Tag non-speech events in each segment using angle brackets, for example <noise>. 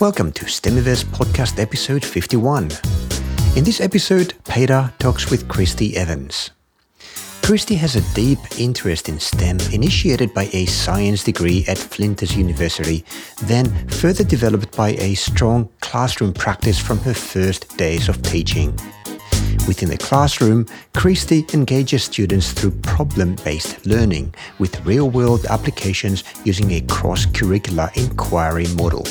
Welcome to STEMiverse podcast episode 51. In this episode, Peter talks with Christie Evans. Christie has a deep interest in STEM initiated by a science degree at Flinders University, then further developed by a strong classroom practice from her first days of teaching. Within the classroom, Christie engages students through problem based learning with real world applications using a cross curricular inquiry model.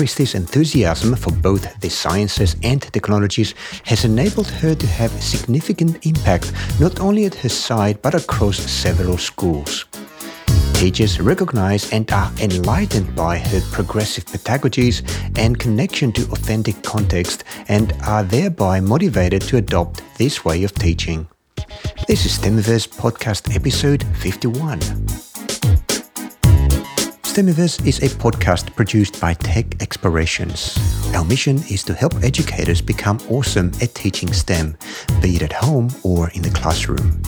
Christie's enthusiasm for both the sciences and technologies has enabled her to have significant impact not only at her site but across several schools. Teachers recognize and are enlightened by her progressive pedagogies and connection to authentic context and are thereby motivated to adopt this way of teaching. This is STEMiverse Podcast Episode 51. STEMiverse is a podcast produced by Tech Explorations. Our mission is to help educators become awesome at teaching STEM, be it at home or in the classroom.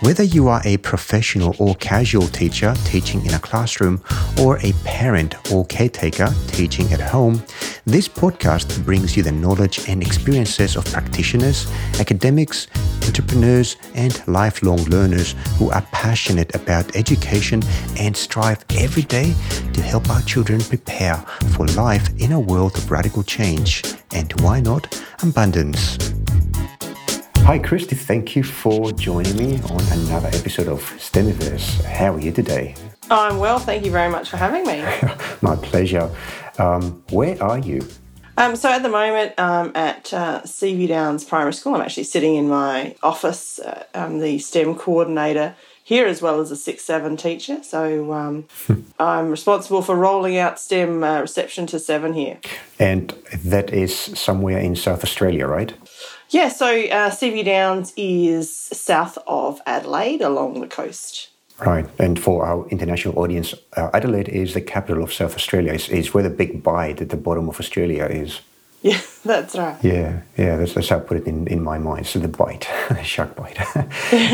Whether you are a professional or casual teacher teaching in a classroom, or a parent or caretaker teaching at home, this podcast brings you the knowledge and experiences of practitioners, academics, entrepreneurs, and lifelong learners who are passionate about education and strive every day to help our children prepare for life in a world of radical change and why not abundance. Hi, Christie. Thank you for joining me on another episode of STEMiverse. How are you today? I'm well. Thank you very much for having me. <laughs> My pleasure. Um, where are you? Um, so at the moment, um, at uh, Seaview Downs Primary School, I'm actually sitting in my office. Uh, I'm the STEM coordinator here as well as a six seven teacher. So um, <laughs> I'm responsible for rolling out STEM uh, reception to seven here. And that is somewhere in South Australia, right? Yeah, so uh, Seaview Downs is south of Adelaide along the coast. Right, and for our international audience, uh, Adelaide is the capital of South Australia. It's, it's where the big bite at the bottom of Australia is. <laughs> Yeah, that's right. Yeah, yeah, that's, that's how I put it in, in my mind. So the bite, the <laughs> shark bite.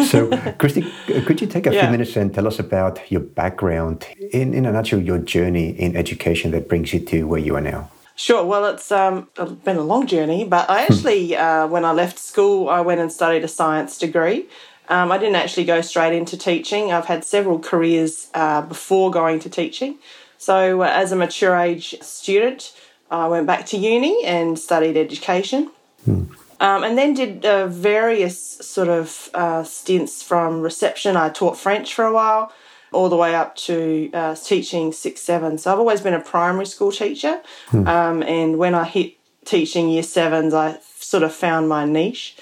<laughs> so, Christie, could you take a yeah. few minutes and tell us about your background, in, in a nutshell, your journey in education that brings you to where you are now? Sure. Well, it's um, been a long journey, but I hmm. actually, uh, when I left school, I went and studied a science degree. Um, I didn't actually go straight into teaching. I've had several careers uh, before going to teaching. So, uh, as a mature age student, I went back to uni and studied education. Hmm. Um, and then did uh, various sort of uh, stints from reception. I taught French for a while all the way up to uh, teaching six, seven. So I've always been a primary school teacher. Hmm. Um, and when I hit teaching year sevens, I sort of found my niche.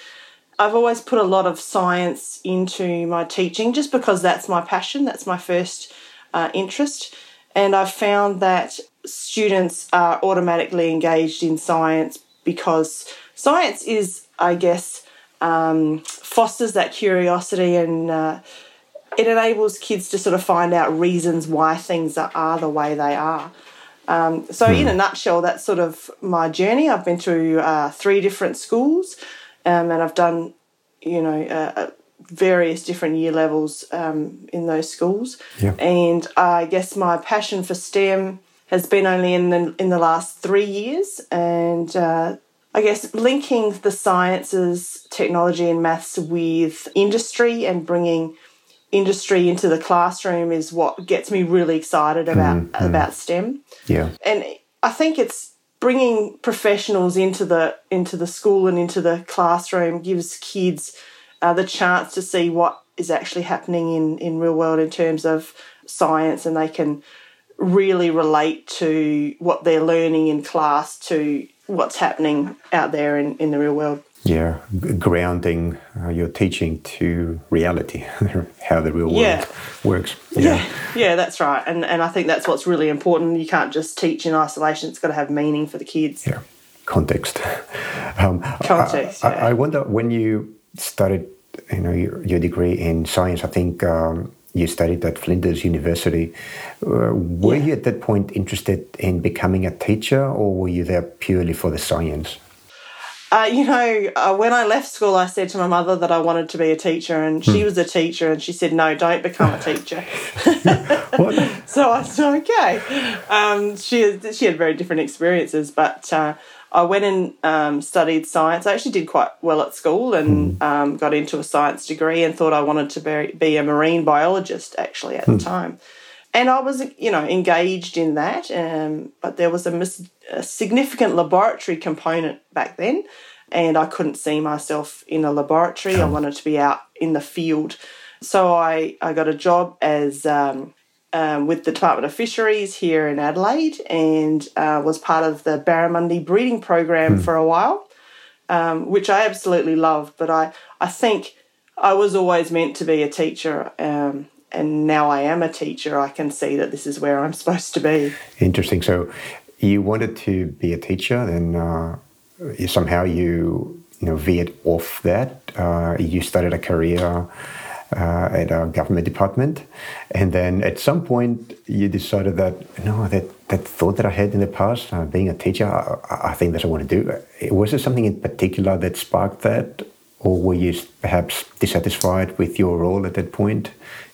I've always put a lot of science into my teaching just because that's my passion, that's my first uh, interest. And I've found that students are automatically engaged in science because science is, I guess, um, fosters that curiosity and uh, it enables kids to sort of find out reasons why things are, are the way they are. Um, so, hmm. in a nutshell, that's sort of my journey. I've been through uh, three different schools, um, and I've done, you know, uh, uh various different year levels um, in those schools. Yeah. And I guess my passion for STEM has been only in the in the last three years, and uh, I guess linking the sciences, technology, and maths with industry and bringing industry into the classroom is what gets me really excited about mm, about STEM. Yeah, and I think it's bringing professionals into the into the school and into the classroom gives kids uh, the chance to see what is actually happening in in real world in terms of science, and they can really relate to what they're learning in class to what's happening out there in, in the real world yeah grounding uh, your teaching to reality <laughs> how the real world yeah. works yeah. yeah. yeah that's right and and i think that's what's really important you can't just teach in isolation it's got to have meaning for the kids yeah context <laughs> um, context I, yeah. I, wonder when you started you know your, your degree in science i think um, you studied at Flinders University. Uh, were you at that point interested in becoming a teacher, or were you there purely for the science? Uh, you know, uh, when I left school, I said to my mother that I wanted to be a teacher, and she was a teacher, and she said, "No, don't become a teacher." <laughs> <laughs> so I said, "Okay." Um, she had, she had very different experiences, but uh, I went and um, studied science. I actually did quite well at school and um, got into a science degree, and thought I wanted to be, be a marine biologist. Actually, at the time. And I was, you know, engaged in that, um, but there was a, mis- a significant laboratory component back then, and I couldn't see myself in a laboratory. I wanted to be out in the field. So I, I got a job as um, um, with the Department of Fisheries here in Adelaide and uh, was part of the barramundi breeding program for a while, um, which I absolutely loved. But I, I think I was always meant to be a teacher. Um, and now I am a teacher, I can see that this is where I'm <laughs> supposed to be. Interesting. So you wanted to be a teacher, then uh, somehow you you know veered off that. Uh, you started a career uh, at a government department, and then at some point you decided that no, that that thought that I had in the past, uh, being a teacher, I, I think that's what I want to do. Was there something in particular that sparked that, or were you perhaps dissatisfied with your role at that point?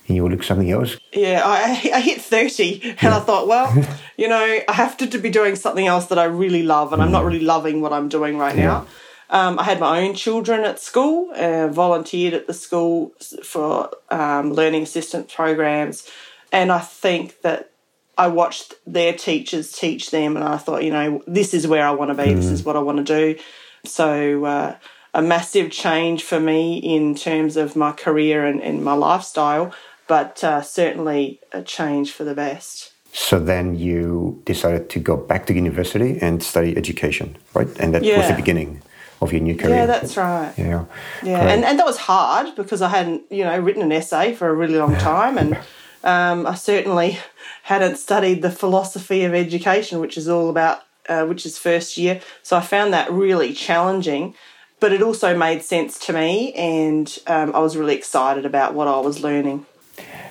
and you would look something else? Yeah, I, I hit 30 and yeah. I thought, well, <laughs> you know, I have to, to be doing something else that I really love, and mm. I'm not really loving what I'm doing right yeah. now. Um, I had my own children at school, uh, volunteered at the school for um, learning assistance programs, and I think that I watched their teachers teach them, and I thought, you know, this is where I want to be, mm. this is what I want to do. So, uh, a massive change for me in terms of my career and, and my lifestyle but uh, certainly a change for the best. So then you decided to go back to university and study education, right? And that yeah. was the beginning of your new career. Yeah, that's right. Yeah, yeah, and and that was hard because I hadn't you know written an essay for a really long time, and <laughs> um, I certainly hadn't studied the philosophy of education, which is all about uh, which is first year. So I found that really challenging. But it also made sense to me, and um, I was really excited about what I was learning.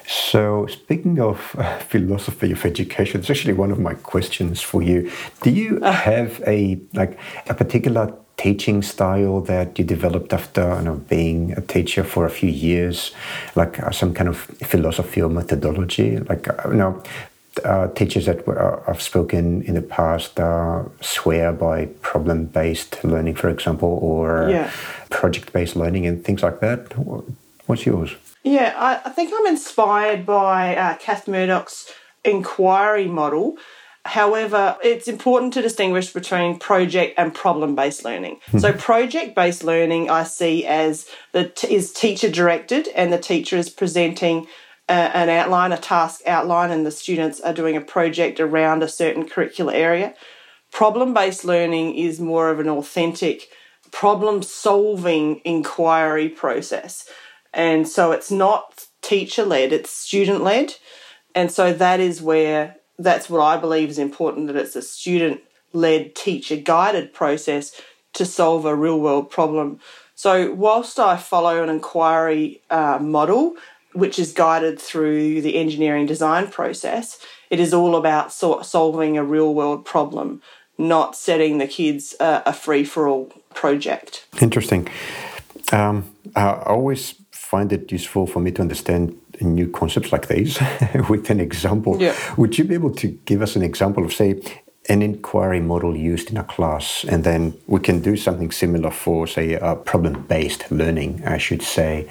So, speaking of uh, philosophy of education, it's actually one of my questions for you. Do you uh. have a like a particular teaching style that you developed after you know, being a teacher for a few years, like uh, some kind of philosophy or methodology? Like, uh, you know, uh, teachers that were, uh, I've spoken in the past uh, swear by problem based learning, for example, or yeah. project based learning and things like that. What's yours? Yeah, I, I think I'm inspired by uh, Kath Murdoch's inquiry model. However, it's important to distinguish between project and problem based learning. Hmm. so, project based learning I see as the t- is teacher directed, and the teacher is presenting a, an outline, a task outline, and the students are doing a project around a certain curricular area. Problem based learning is more of an authentic problem solving inquiry process. And so it's not teacher led, it's student led. And so that is where that's what I believe is important that it's a student led, teacher guided process to solve a real world problem. So, whilst I follow an inquiry uh, model, which is guided through the engineering design process, it is all about so- solving a real world problem, not setting the kids uh, a free for all project. Interesting. Um, I always find it useful for me to understand new concepts like these <laughs> with an example. Yeah. Would you be able to give us an example of, say, an inquiry model used in a class, and then we can do something similar for, say, a problem-based learning, I should say.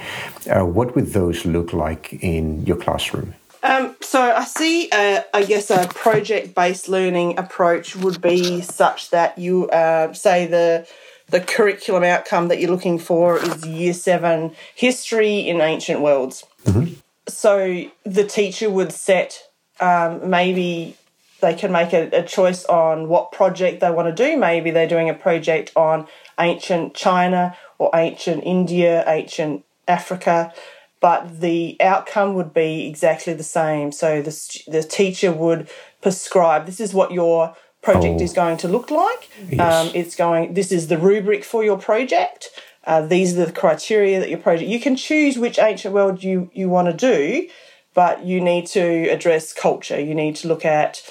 Uh, what would those look like in your classroom? Um, so I see, uh, I guess, a project-based learning approach would be such that you uh, say the the curriculum outcome that you're looking for is year seven history in ancient worlds. Mm-hmm. So the teacher would set um, maybe they can make a, a, choice on what project they want to do. Maybe they're doing a project on ancient China or ancient India, ancient Africa, but the outcome would be exactly the same. So the, the teacher would prescribe this is what your project oh. is going to look like. Yes. Um, it's going. This is the rubric for your project. Uh, these are the criteria that your project. You can choose which ancient world you you want to do, but you need to address culture. You need to look at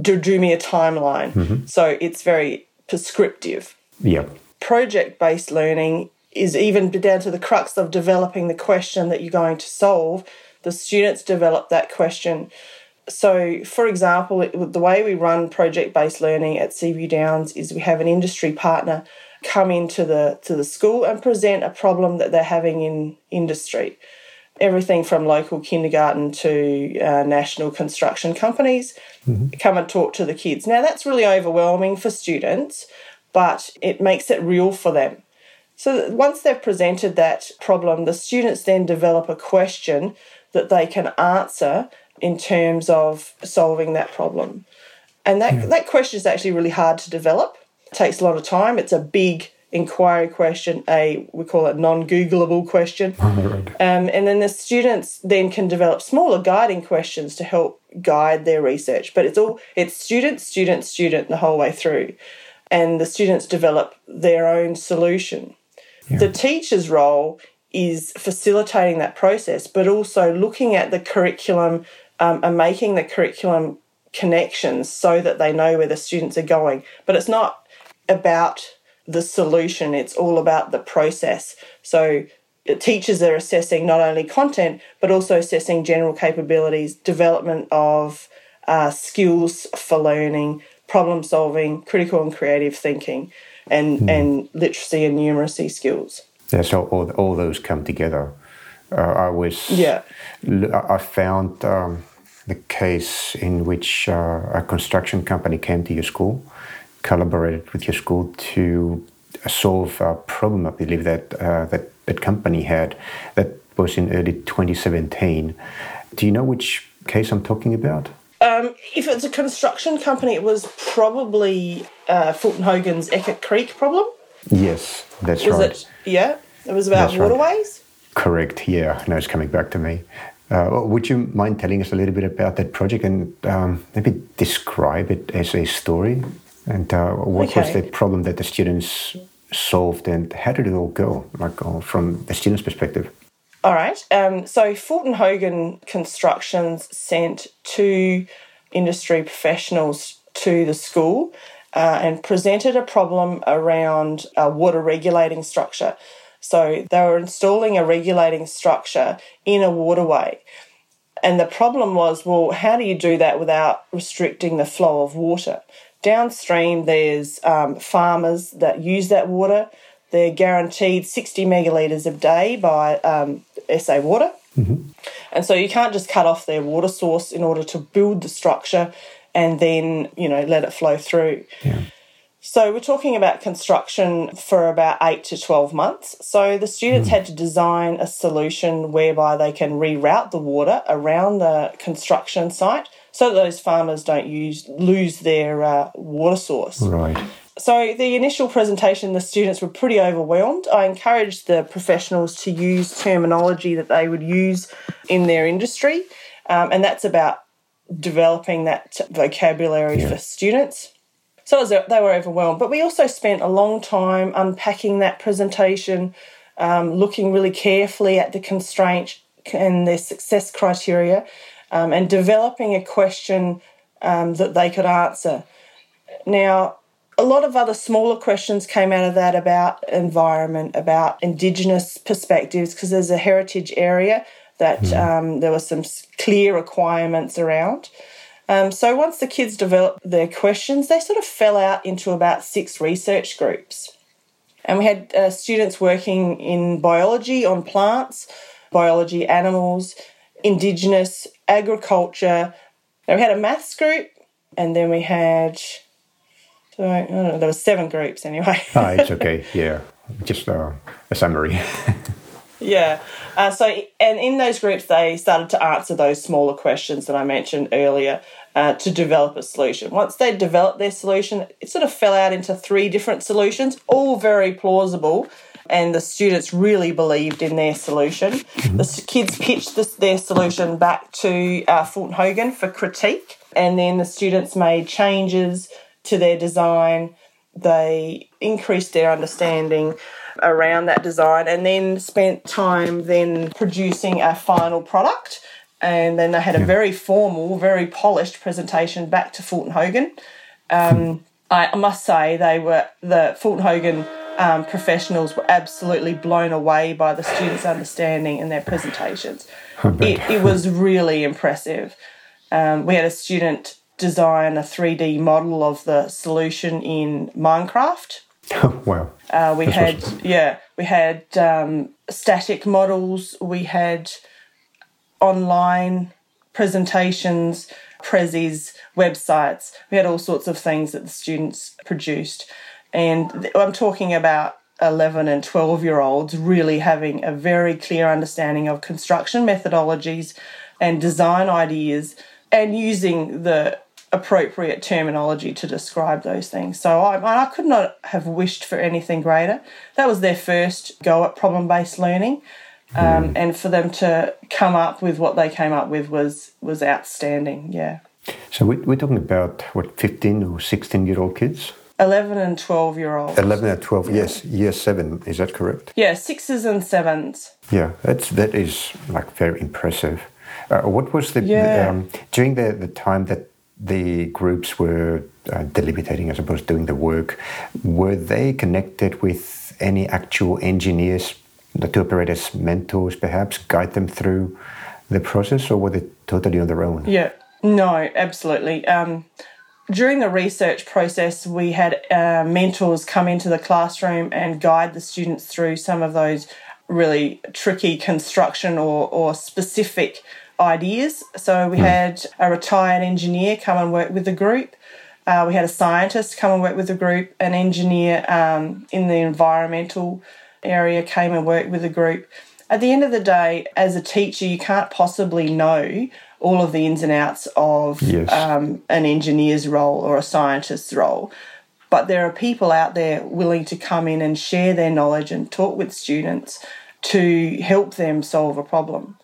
do, do me a timeline. Mm-hmm. So it's very prescriptive. Yeah. project based learning is even down to the crux of developing the question that you're going to solve. The students develop that question. So, for example, the way we run project based learning at Seaview Downs is we have an industry partner come into the to the school and present a problem that they're having in industry. Everything from local kindergarten to uh, national construction companies mm-hmm. come and talk to the kids. Now that's really overwhelming for students, but it makes it real for them. So once they've presented that problem, the students then develop a question that they can answer in terms of solving that problem. And that, yeah. that question is actually really hard to develop. Takes a lot of time. It's a big inquiry question, a we call it non-Googleable question. <laughs> Um, and then the students then can develop smaller guiding questions to help guide their research. But it's all it's student, student, student the whole way through. And the students develop their own solution. Yeah. The teacher's role is facilitating that process, but also looking at the curriculum um, and making the curriculum connections so that they know where the students are going. But it's not about the solution, it's all about the process. So teachers are assessing not only content, but also assessing general capabilities, development of uh, skills for learning, problem solving, critical and creative thinking, and, mm. and literacy and numeracy skills. Yeah, so all, all those come together. Uh, I was yeah. I found um, the case in which uh, a construction company came to your school collaborated with your school to solve a problem, I believe, that, uh, that that company had. That was in early 2017. Do you know which case I'm talking about? Um, if it's a construction company, it was probably uh, Fulton Hogan's Eckert Creek problem. Yes, that's was right. It, yeah, it was about that's waterways. Right. Correct. Yeah, now it's coming back to me. Uh, would you mind telling us a little bit about that project and um, maybe describe it as a story? And uh, what okay. was the problem that the students solved, and how did it all go, like uh, from the students' perspective? All right. Um, so Fulton Hogan Constructions sent two industry professionals to the school uh, and presented a problem around a water regulating structure. So they were installing a regulating structure in a waterway. And the problem was, well, how do you do that without restricting the flow of water? Downstream, there's um, farmers that use that water. They're guaranteed 60 megalitres a day by um, SA Water. Mm-hmm. And so you can't just cut off their water source in order to build the structure and then, you know, let it flow through. Yeah. So we're talking about construction for about eight to 12 months. So the students mm. had to design a solution whereby they can reroute the water around the construction site so that those farmers don't use lose their uh, water source. Right. So the initial presentation, the students were pretty overwhelmed. I encouraged the professionals to use terminology that they would use in their industry, um, and that's about developing that vocabulary yeah. for students. So was, they were overwhelmed, but we also spent a long time unpacking that presentation, um, looking really carefully at the constraint and their success criteria, um, and developing a question um, that they could answer. Now, a lot of other smaller questions came out of that about environment, about Indigenous perspectives, because there's a heritage area that mm. um, there were some clear requirements around. Um, so once the kids developed their questions, they sort of fell out into about six research groups. And we had uh, students working in biology on plants, biology animals, Indigenous, agriculture. Now we had a maths group, and then we had. So, I don't know, there were seven groups anyway. ah, <laughs> it's okay. Yeah, just uh, a summary. <laughs> yeah. Uh, so, and in those groups, they started to answer those smaller questions that I mentioned earlier uh, to develop a solution. Once they developed their solution, it sort of fell out into three different solutions, all very plausible and the students really believed in their solution. Mm-hmm. The kids pitched this, their solution back to uh, Fulton Hogan for critique, and then the students made changes to their design. They increased their understanding around that design and then spent time then producing a final product and then they had a very formal very polished presentation back to fulton hogan um, i must say they were the fulton hogan um, professionals were absolutely blown away by the students' understanding and their presentations. It, it, was really impressive. Um, we had a student design a 3D model of the solution in Minecraft. Oh, <laughs> wow. Uh, we That's had, yeah, we had um, static models, we had online presentations, prezzies, websites. We had all sorts of things that the students produced. And I'm talking about 11 and 12 year olds really having a very clear understanding of construction methodologies and design ideas and using the appropriate terminology to describe those things. So I, I could not have wished for anything greater. That was their first go at problem based learning. Um, and for them to come up with what they came up with was was outstanding. Yeah. So we're talking about what, 15 or 16 year old kids? 11 and 12 year olds. 11 and 12, yeah. yes, year seven, is that correct? Yeah, sixes and sevens. Yeah, that's, that is like very impressive. Uh, what was the, yeah. um, during the, the time that the groups were uh, deliberating, I suppose, doing the work, were they connected with any actual engineers, the two operators, mentors perhaps, guide them through the process, or were they totally on their own? Yeah, no, absolutely. Um, during the research process, we had uh, mentors come into the classroom and guide the students through some of those really tricky construction or, or specific ideas. So we mm. had a retired engineer come and work with the group. Uh, we had a scientist come and work with the group. An engineer um, in the environmental area came and worked with the group. At the end of the day, as a teacher, you can't possibly know all of the ins and outs of yes. um, an engineer's role or a scientist's role. But there are people out there willing to come in and share their knowledge and talk with students to help them solve a problem.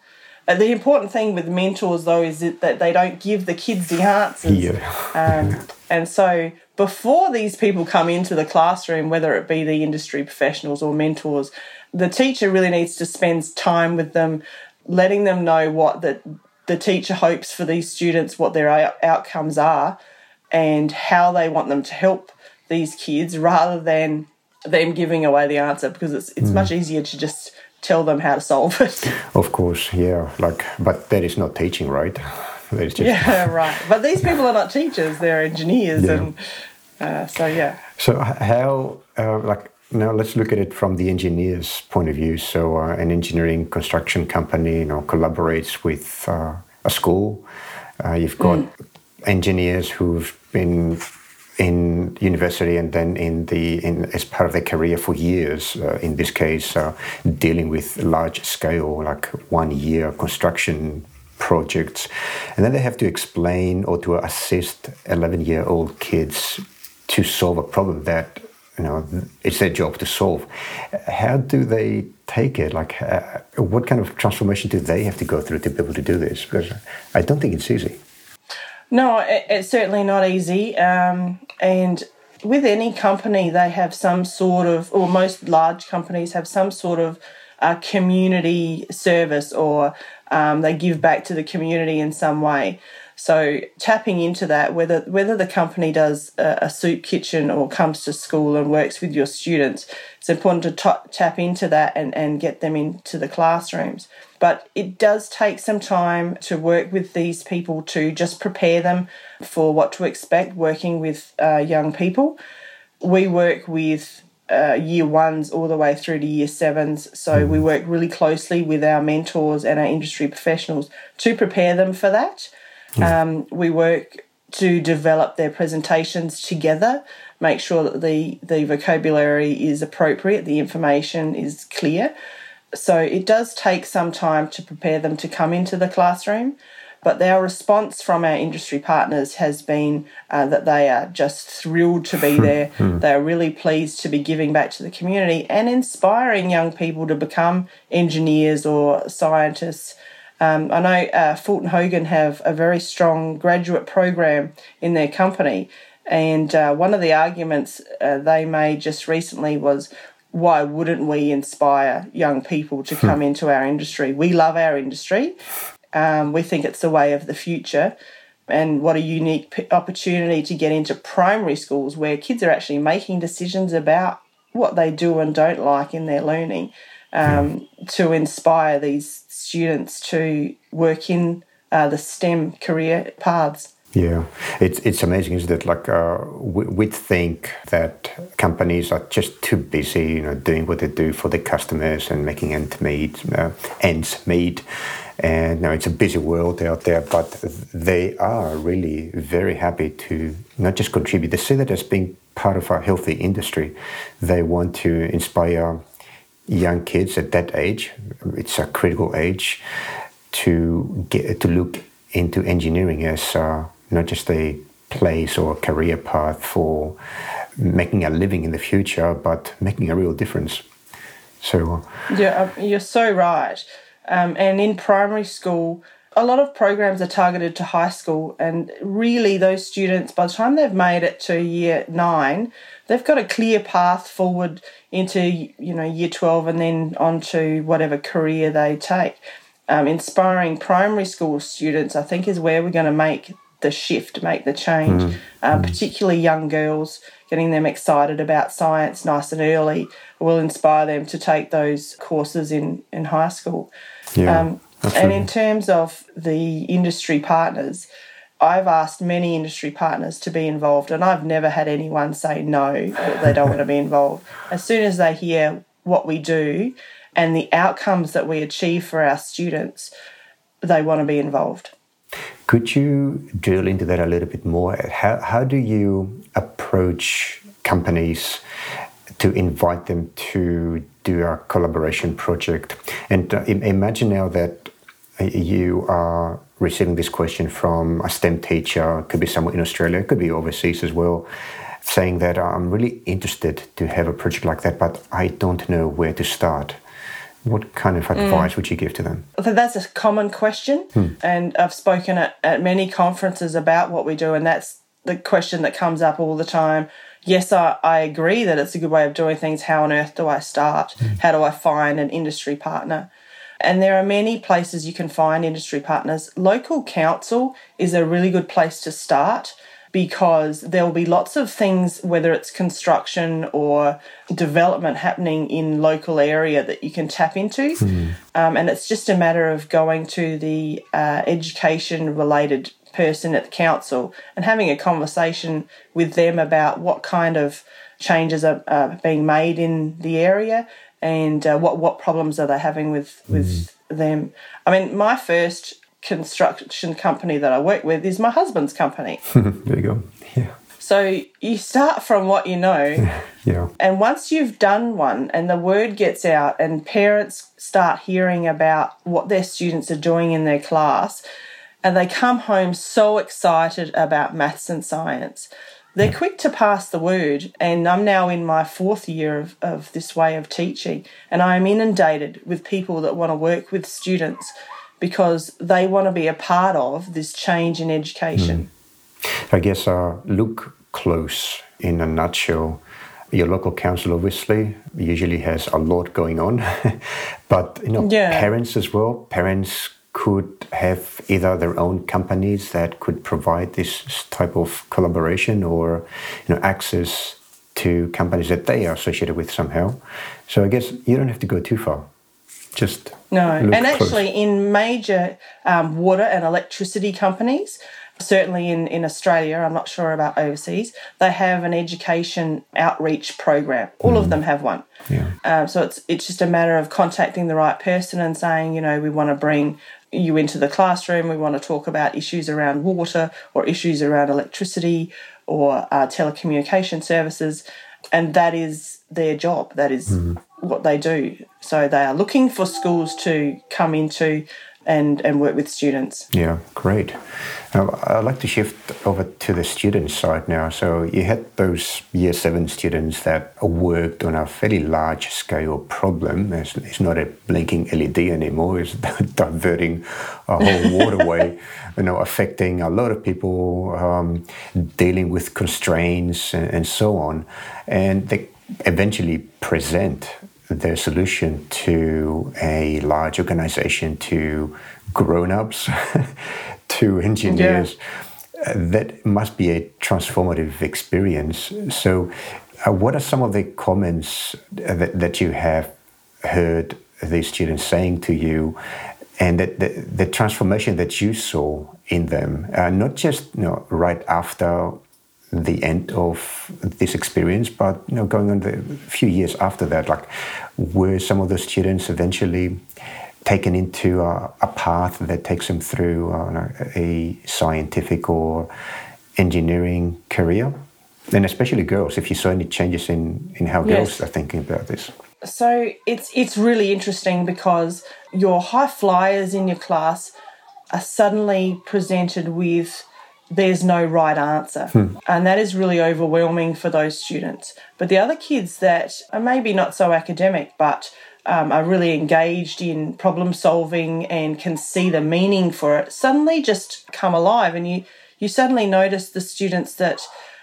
Uh, the important thing with mentors, though, is that they don't give the kids the answers. Yeah. um, and so before these people come into the classroom, whether it be the industry professionals or mentors, the teacher really needs to spend time with them, letting them know what the the teacher hopes for these students, what their outcomes are, and how they want them to help these kids rather than them giving away the answer because it's it's mm. much easier to just tell them how to solve it. <laughs> Of course, yeah. Like, but that is not teaching, right? <laughs> Just yeah, <laughs> right. But these people are not teachers; they're engineers, yeah. and uh, so yeah. So how, uh, like, now let's look at it from the engineer's point of view. So uh, an engineering construction company, you know, collaborates with uh, a school. Uh, you've got mm. engineers who've been in university and then in the in, as part of their career for years. Uh, in this case, uh, dealing with large scale, like one year construction projects, and then they have to explain or to assist eleven year old kids to solve a problem that you know it's their job to solve. How do they take it? Like, uh, what kind of transformation do they have to go through to be able to do this? Because I don't think it's easy. No, it, it's certainly not easy. Um, and with any company, they have some sort of, or most large companies have some sort of uh, community service or um, they give back to the community in some way. So tapping into that, whether whether the company does a, a soup kitchen or comes to school and works with your students, it's important to t- tap into that and, and get them into the classrooms. But it does take some time to work with these people to just prepare them for what to expect working with uh, young people. We work with uh, year ones all the way through to year sevens. So we work really closely with our mentors and our industry professionals to prepare them for that. Um, we work to develop their presentations together, make sure that the, the vocabulary is appropriate, the information is clear. So it does take some time to prepare them to come into the classroom. But our response from our industry partners has been uh, that they are just thrilled to be there. Hmm. they are really pleased to be giving back to the community and inspiring young people to become engineers or scientists um, I know uh, Fulton Hogan have a very strong graduate program in their company, and uh, one of the arguments uh, they made just recently was why wouldn't we inspire young people to come hmm. into our industry? We love our industry. Um, we think it's the way of the future. And what a unique p- opportunity to get into primary schools where kids are actually making decisions about what they do and don't like in their learning um, to inspire these students to work in uh, the STEM career paths. Yeah, it's it's amazing, isn't it? Like uh, we, think that companies are just too busy, you know, doing what they do for their customers and making ends meet, uh, ends meet. And now it's a busy world out there, but they are really very happy to not just contribute. They see that as being part of a healthy industry. They want to inspire young kids at that age. It's a critical age to get to look into engineering as. Uh, not just a place or a career path for making a living in the future, but making a real difference. So, yeah, um, you're so right. Um, and in primary school, a lot of programs are targeted to high school, and really, those students, by the time they've made it to year nine, they've got a clear path forward into you know year 12 and then on to whatever career they take. Um, inspiring primary school students, I think, is where we're going to make the shift, make the change, mm. Um, particularly young girls, getting them excited about science nice and early will inspire them to take those courses in, in high school. Yeah, um, and in terms of the industry partners, I've asked many industry partners to be involved, and I've never had anyone say no, that they don't want to be involved. As soon as they hear what we do and the outcomes that we achieve for our students, they want to be involved. Could you drill into that a little bit more? How, how do you approach companies to invite them to do a collaboration project? And uh, imagine now that you are receiving this question from a STEM teacher, could be somewhere in Australia, could be overseas as well, saying that I'm really interested to have a project like that, but I don't know where to start. What kind of advice mm. would you give to them? That's a common question, hmm. and I've spoken at, at many conferences about what we do, and that's the question that comes up all the time. Yes, I, I agree that it's a good way of doing things. How on earth do I start? Hmm. How do I find an industry partner? And there are many places you can find industry partners. Local council is a really good place to start because there will be lots of things, whether it's construction or development happening in local area that you can tap into. Mm. Um, and it's just a matter of going to the uh, education related person at the council and having a conversation with them about what kind of changes are uh, being made in the area and uh, what what problems are they having with with mm. them. I mean, my first construction company that I work with is my husband's company. <laughs> there you go. Yeah. So you start from what you know. <laughs> yeah. And once you've done one and the word gets out and parents start hearing about what their students are doing in their class and they come home so excited about maths and science. They're quick to pass the word, and I'm now in my fourth year of, of this way of teaching, and I am inundated with people that want to work with students because they want to be a part of this change in education. Mm. I guess uh, look close in a nutshell. Your local council obviously usually has a lot going on, <laughs> but you know yeah. parents as well. Parents could have either their own companies that could provide this type of collaboration or you know access to companies that they are associated with somehow. So I guess you don't have to go too far. Just no, and close. actually, in major um, water and electricity companies, certainly in, in Australia, I'm not sure about overseas, they have an education outreach program. All mm. of them have one. Yeah. Um, so it's it's just a matter of contacting the right person and saying, you know, we want to bring you into the classroom. We want to talk about issues around water or issues around electricity or uh, telecommunication services, and that is their job. That is mm what they do. So they are looking for schools to come into and, and work with students. Yeah, great. Now, I'd like to shift over to the student side now. So you had those year seven students that worked on a fairly large scale problem. It's, it's not a blinking LED anymore. It's <laughs> diverting a whole waterway, <laughs> you know, affecting a lot of people, um, dealing with constraints and, and so on. And they eventually present their solution to a large organization, to grown ups, <laughs> to engineers. Yeah. Uh, that must be a transformative experience. So, Uh, what are some of the comments that, that you have heard these students saying to you and the, the, the transformation that you saw in them, uh, not just you know, right after the end of this experience, but you know, going on the few years after that, like were some of the students eventually taken into a, a path that takes them through uh, a scientific or engineering career? And especially girls, if you saw any changes in, in how yes. girls are thinking about this. So it's it's really interesting because your high flyers in your class are suddenly presented with there's no right answer. Hmm. And that is really overwhelming for those students. But the other kids that are maybe not so academic, but um, are really engaged in problem solving and can see the meaning for it, suddenly just come alive. And you, you suddenly notice the students that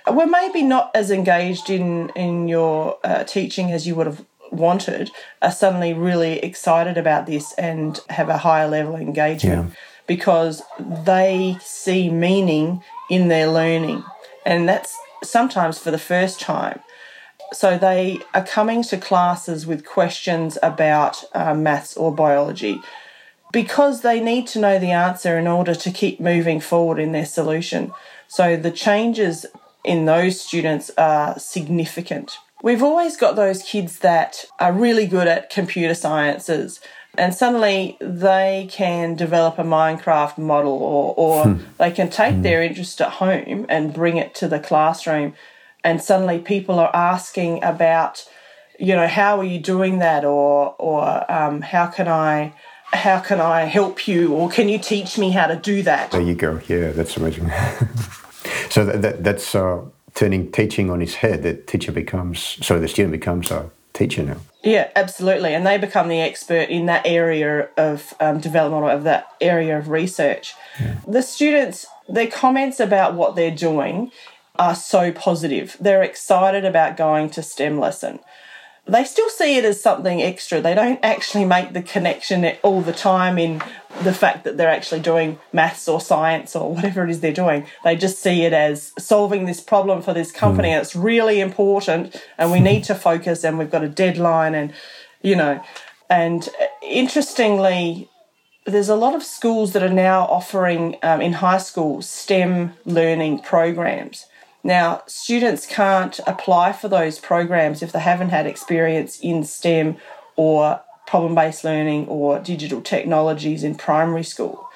were maybe not as engaged in, in your uh, teaching as you would have wanted are suddenly really excited about this and have a higher level of engagement. Yeah because they see meaning in their learning. And that's sometimes for the first time. So they are coming to classes with questions about uh, maths or biology because they need to know the answer in order to keep moving forward in their solution. So the changes in those students are significant. We've always got those kids that are really good at computer sciences and suddenly they can develop a Minecraft model or, or hmm. they can take hmm. their interest at home and bring it to the classroom. And suddenly people are asking about, you know, how are you doing that? Or, or um, how can I, how can I help you? Or can you teach me how to do that? There you go. Yeah, that's amazing. <laughs> so that, that that's uh, turning teaching on its head. The teacher becomes, so the student becomes a teacher now. Yeah, absolutely. And they become the expert in that area of um, development or of that area of research. Yeah. The students, their comments about what they're doing are so positive. They're excited about going to STEM lesson they still see it as something extra. They don't actually make the connection all the time in the fact that they're actually doing maths or science or whatever it is they're doing. They just see it as solving this problem for this company. Mm. it's really important and we need to focus and we've got a deadline and, you know, and interestingly, there's a lot of schools that are now offering um, in high school STEM learning programs. Now, students can't apply for those programs if they haven't had experience in STEM or problem based learning or digital technologies in primary school.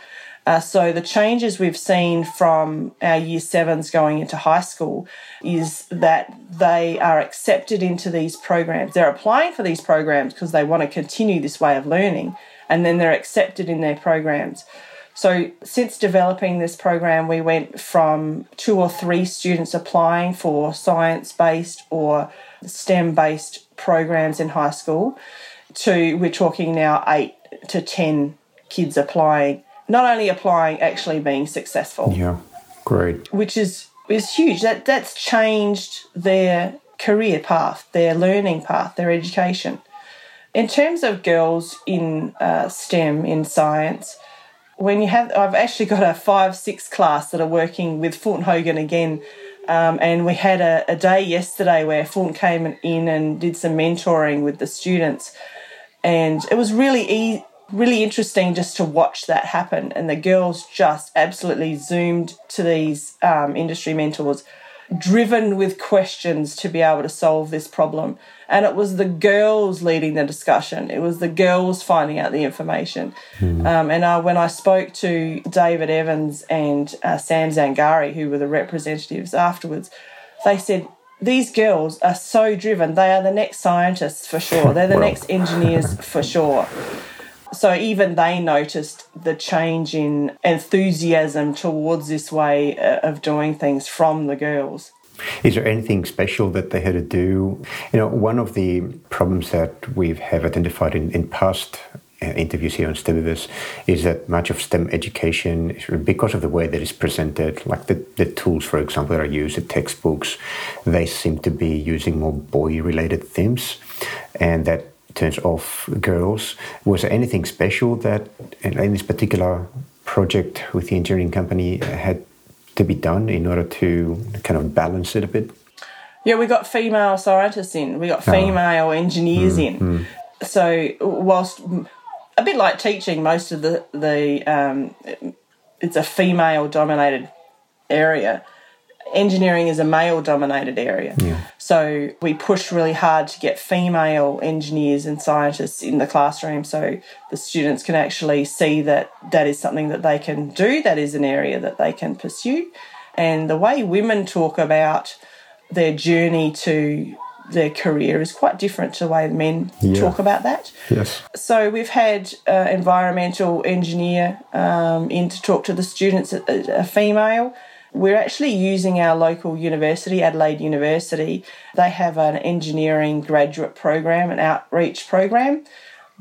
Uh, so, the changes we've seen from our year sevens going into high school is that they are accepted into these programs. They're applying for these programs because they want to continue this way of learning, and then they're accepted in their programs. So, since developing this program, we went from two or three students applying for science based or STEM based programs in high school to we're talking now eight to 10 kids applying. Not only applying, actually being successful. Yeah, great. Which is, is huge. That, that's changed their career path, their learning path, their education. In terms of girls in uh, STEM, in science, when you have, I've actually got a five, six class that are working with Fulton Hogan again. Um, and we had a, a, day yesterday where Fulton came in and did some mentoring with the students. And it was really e- really interesting just to watch that happen. And the girls just absolutely zoomed to these um, industry mentors driven with questions to be able to solve this problem. And it was the girls leading the discussion. It was the girls finding out the information. Mm. Um, and uh, when I spoke to David Evans and uh, Sam Zangari, who were the representatives afterwards, they said, these girls are so driven. They are the next scientists for sure. They're the <laughs> well. next engineers for sure. So even they noticed the change in enthusiasm towards this way uh, of doing things from the girls. Is there anything special that they had to do? You know, one of the problems that we have identified in, in past uh, interviews here on STEMiverse is that much of STEM education, because of the way that it's presented, like the, the tools, for example, that are used, the textbooks, they seem to be using more boy related themes. And that turns off girls. Was there anything special that in this particular project with the engineering company had to be done in order to kind of balance it a bit? Yeah, we got female scientists in. We got female oh. engineers mm, in. Mm. So whilst a bit like teaching, most of the the um, it's a female dominated area. Engineering is a male dominated area. Yeah. So we push really hard to get female engineers and scientists in the classroom so the students can actually see that that is something that they can do, that is an area that they can pursue. And the way women talk about their journey to their career is quite different to the way men yeah. talk about that. Yes. So we've had an environmental engineer um, in to talk to the students, a, a female. We're actually using our local university, Adelaide University. They have an engineering graduate program, an outreach program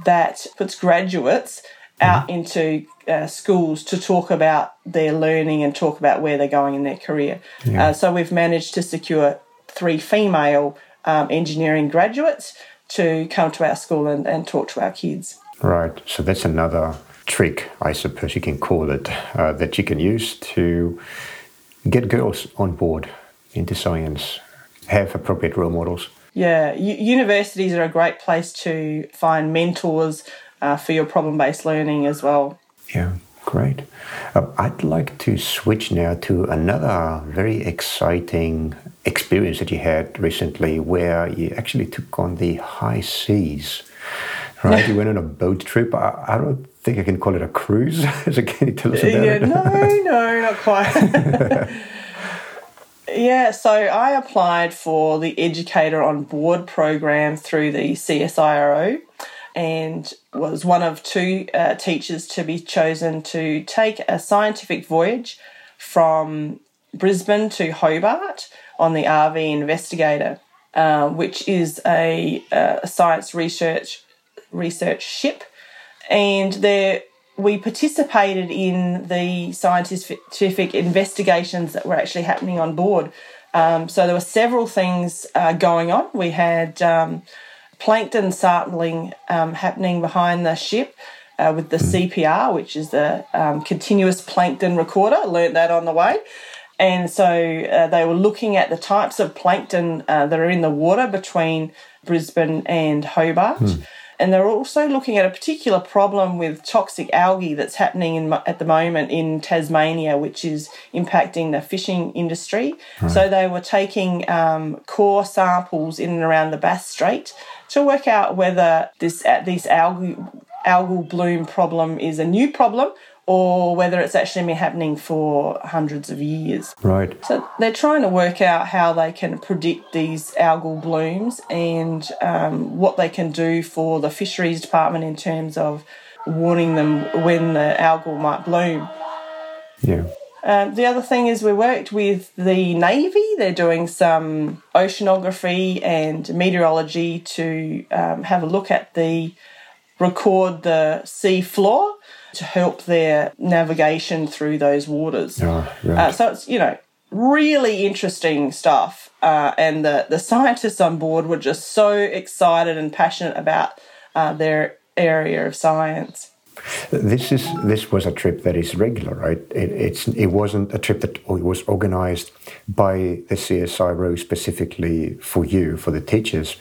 that puts graduates out mm-hmm. into uh, schools to talk about their learning and talk about where they're going in their career. Yeah. Uh, so we've managed to secure three female um, engineering graduates to come to our school and, and talk to our kids. Right. So that's another trick, I suppose you can call it, uh, that you can use to get girls on board into science, have appropriate role models. Yeah, U- universities are a great place to find mentors uh, for your problem based learning as well. Yeah, great. Uh, I'd like to switch now to another very exciting experience that you had recently where you actually took on the high seas. Right, <laughs> you went on a boat trip. I, I, don't think I can call it a cruise. <laughs> so can you tell us about yeah, it? no, no, <laughs> not quite. <laughs> yeah, so I applied for the Educator on Board program through the CSIRO and was one of two uh, teachers to be chosen to take a scientific voyage from Brisbane to Hobart on the RV Investigator, uh, which is a, a, science research research ship, and we participated in the scientific investigations that were actually happening on board. Um, so there were several things uh, going on. We had um, plankton sampling um, happening behind the ship. Uh, with the CPR, which is the um, continuous plankton recorder, learned that on the way. And so uh, they were looking at the types of plankton uh, that are in the water between Brisbane and Hobart. Hmm. And they're also looking at a particular problem with toxic algae that's happening in, at the moment in Tasmania, which is impacting the fishing industry. Right. So they were taking um, core samples in and around the Bass Strait to work out whether this uh, this algae algal bloom problem is a new problem or whether it's actually been happening for hundreds of years. Right. So they're trying to work out how they can predict these algal blooms and um, what they can do for the fisheries department in terms of warning them when the algal might bloom. Yeah. Um, the other thing is we worked with the Navy. They're doing some oceanography and meteorology to um, have a look at the record the sea floor to help their navigation through those waters. Oh, right. uh, so it's, you know, really interesting stuff. Uh, and the, the scientists on board were just so excited and passionate about uh, their area of science. This is this was a trip that is regular, right? It, it's it wasn't a trip that was organized by the CSIRO specifically for you, for the teachers,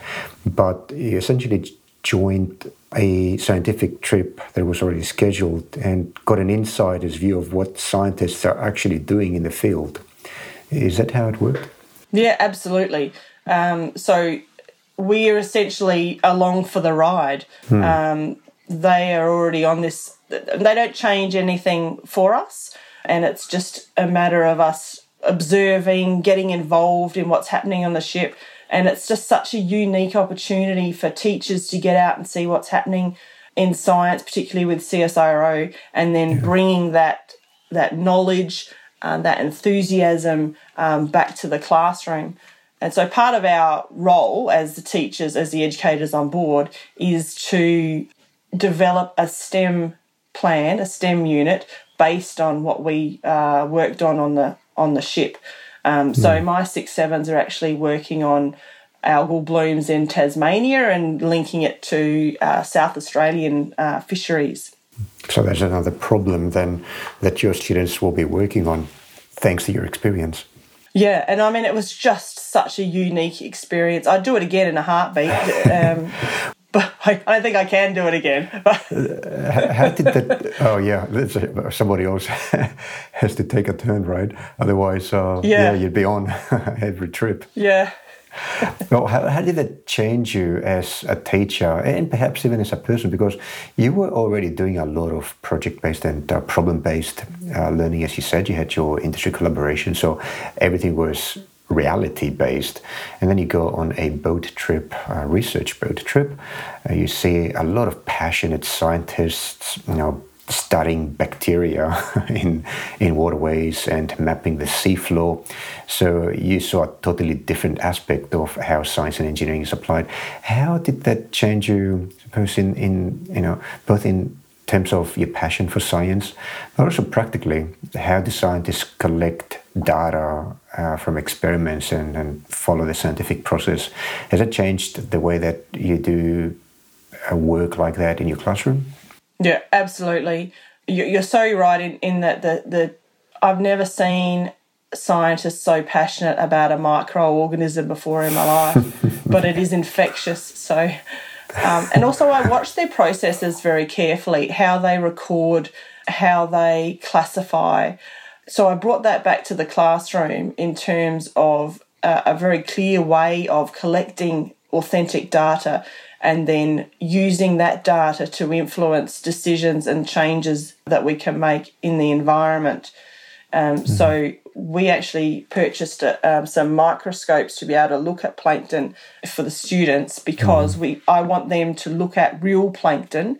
but essentially joined a scientific trip that was already scheduled and got an insider's view of what scientists are actually doing in the field. Is that how it worked? Yeah, absolutely. Um, so we are essentially along for the ride. Hmm. Um, they are already on this, they don't change anything for us. And it's just a matter of us observing, getting involved in what's happening on the ship, and it's just such a unique opportunity for teachers to get out and see what's happening in science, particularly with CSIRO, and then yeah. bringing that that knowledge, uh, that enthusiasm um, back to the classroom. And so, part of our role as the teachers, as the educators on board, is to develop a STEM plan, a STEM unit based on what we uh, worked on on the on the ship. Um, so mm. my six sevens are actually working on algal blooms in Tasmania and linking it to uh, South Australian uh, fisheries. So there's another problem then that your students will be working on, thanks to your experience. Yeah, and I mean, it was just such a unique experience. I'd do it again in a heartbeat. Um, <laughs> but I, I, don't think I can do it again. uh, how did that? Oh yeah, somebody else <laughs> has to take a turn, right? Otherwise, uh, yeah. yeah. you'd be on <laughs> every trip. Yeah. well, how, how, did that change you as a teacher and perhaps even as a person? Because you were already doing a lot of project based and uh, problem based uh, learning. As you said, you had your industry collaboration, so everything was reality based. And then you go on a boat trip, a research boat trip. Uh, you see a lot of passionate scientists, you know, studying bacteria <laughs> in in waterways and mapping the seafloor. So you saw a totally different aspect of how science and engineering is applied. How did that change you, suppose, in, in you know, both in terms of your passion for science, but also practically, how do scientists collect data uh, from experiments and, and follow the scientific process? Has it changed the way that you do uh, work like that in your classroom? Yeah, absolutely. You're so right in, in that the, the I've never seen scientists so passionate about a microorganism before in my life, <laughs> but it is infectious. So, um, and also I watch their processes very carefully, how they record, how they classify. So I brought that back to the classroom in terms of a, a very clear way of collecting authentic data and then using that data to influence decisions and changes that we can make in the environment. Um, mm-hmm. So we actually purchased uh, um, some microscopes to be able to look at plankton for the students because mm-hmm. we I want them to look at real plankton,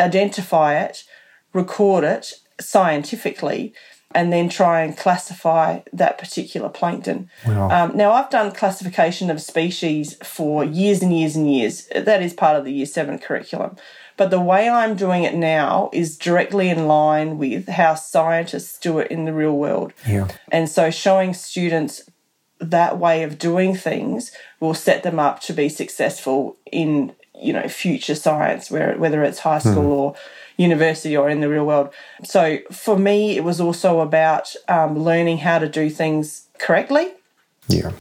identify it, record it scientifically, and then try and classify that particular plankton. Wow. Um, now, I've done classification of species for years and years and years. That is part of the year seven curriculum. But the way I'm doing it now is directly in line with how scientists do it in the real world. Yeah. And so showing students that way of doing things will set them up to be successful in, you know, future science, where, whether it's high school hmm. or university or in the real world. So for me, it was also about um, learning how to do things correctly. Yeah.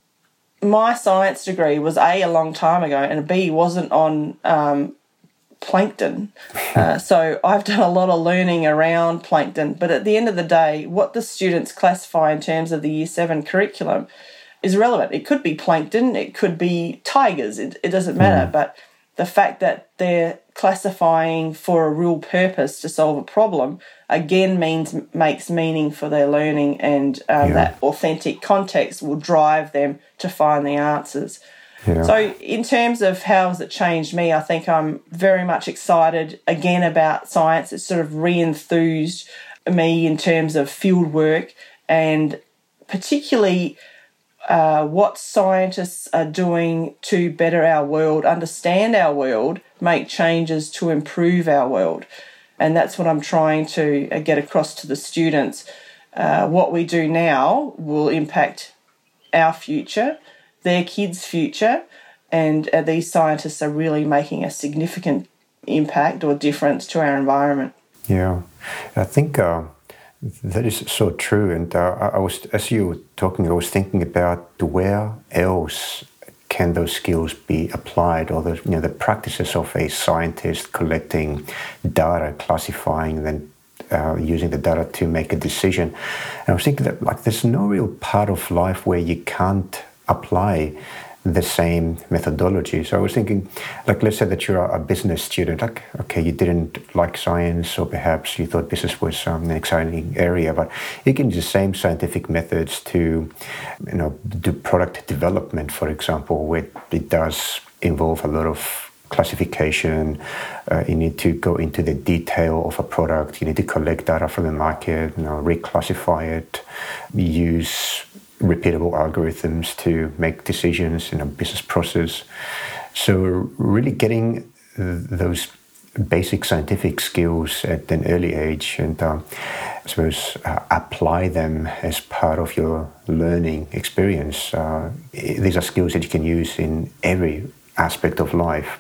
My science degree was A, a long time ago, and B, wasn't on um, plankton. <laughs> Uh, so I've done a lot of learning around plankton. But at the end of the day, what the students classify in terms of the year seven curriculum is relevant. It could be plankton, it could be tigers, it, it doesn't matter. Mm. But the fact that they're classifying for a real purpose to solve a problem again means makes meaning for their learning and um, yeah. that authentic context will drive them to find the answers yeah. so in terms of how has it changed me i think i'm very much excited again about science it's sort of re-enthused me in terms of field work and particularly uh, what scientists are doing to better our world, understand our world, make changes to improve our world. And that's what I'm trying to uh, get across to the students. Uh, what we do now will impact our future, their kids' future, and uh, these scientists are really making a significant impact or difference to our environment. Yeah, I think uh, that is so true. And uh, I was, as you were talking, I was thinking about where else can those skills be applied, or the you know the practices of a scientist collecting data, classifying, then uh, using the data to make a decision. And I was thinking that like there's no real part of life where you can't apply the same methodology. So I was thinking, like, let's say that you're a business student. Like, okay, you didn't like science, or perhaps you thought business was um, an exciting area, but you can use the same scientific methods to, you know, do product development, for example, where it does involve a lot of classification. Uh, you need to go into the detail of a product. You need to collect data from the market, you know, reclassify it, use repeatable algorithms to make decisions in a business process. So, really getting those basic scientific skills at an early age and uh, I suppose uh, apply them as part of your learning experience. Uh, these are skills that you can use in every aspect of life.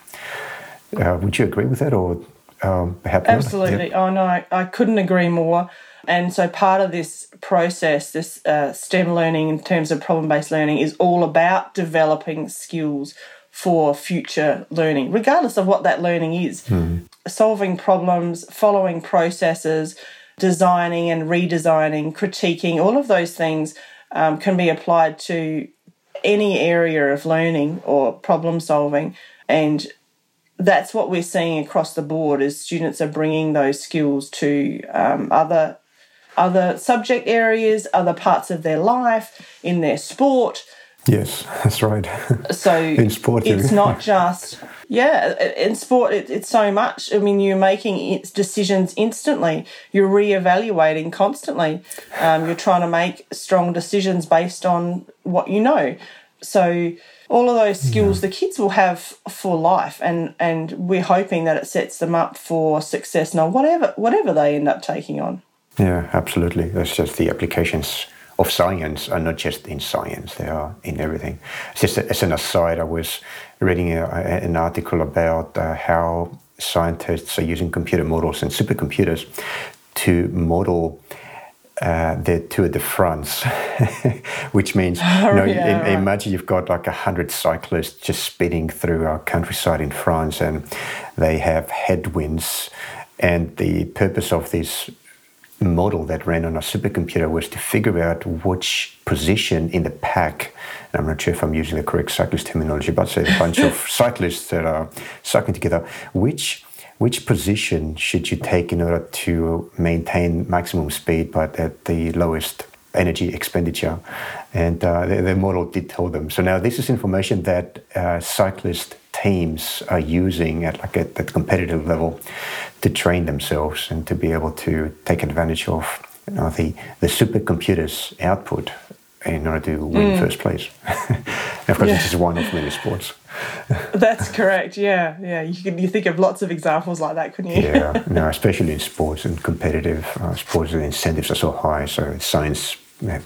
Uh, would you agree with that, or um. Absolutely. Oh no, I couldn't agree more. And so part of this process, this uh, STEM learning in terms of problem based learning, is all about developing skills for future learning, regardless of what that learning is. Hmm. Solving problems, following processes, designing and redesigning, critiquing, all of those things um, can be applied to any area of learning or problem solving. And that's what we're seeing across the board is students are bringing those skills to um, other other subject areas, other parts of their life, in their sport. Yes, that's right. <laughs> So in sport, it's not just yeah. In sport, it, it's so much. I mean, you're making decisions instantly. You're re-evaluating constantly. Um, you're trying to make strong decisions based on what you know. So all of those skills yeah. the kids will have for life, and and we're hoping that it sets them up for success. Now, whatever whatever they end up taking on. Yeah, absolutely. That's just the applications of science are not just in science; they are in everything. Just as an aside, I was reading a, an article about uh, how scientists are using computer models and supercomputers to model uh, the Tour de France, which means <laughs> oh, you know, yeah, right. imagine you've got like a hundred cyclists just speeding through our countryside in France, and they have headwinds, and the purpose of this model that ran on a supercomputer was to figure out which position in the pack, and I'm not sure if I'm using the correct cyclist terminology, but say a bunch of <laughs> cyclists that are cycling together, which which position should you take in order to maintain maximum speed but at the lowest energy expenditure? And uh, the, the, model did tell them. So now this is information that uh, cyclist teams are using at like at that competitive level to train themselves and to be able to take advantage of you know, the, the supercomputer's output in order to win mm. first place. <laughs> of course, yeah. this is one of many sports. <laughs> That's correct. Yeah, yeah. You can you think of lots of examples like that, couldn't you? yeah. <laughs> No, especially in sports and competitive uh, sports, the incentives are so high. So science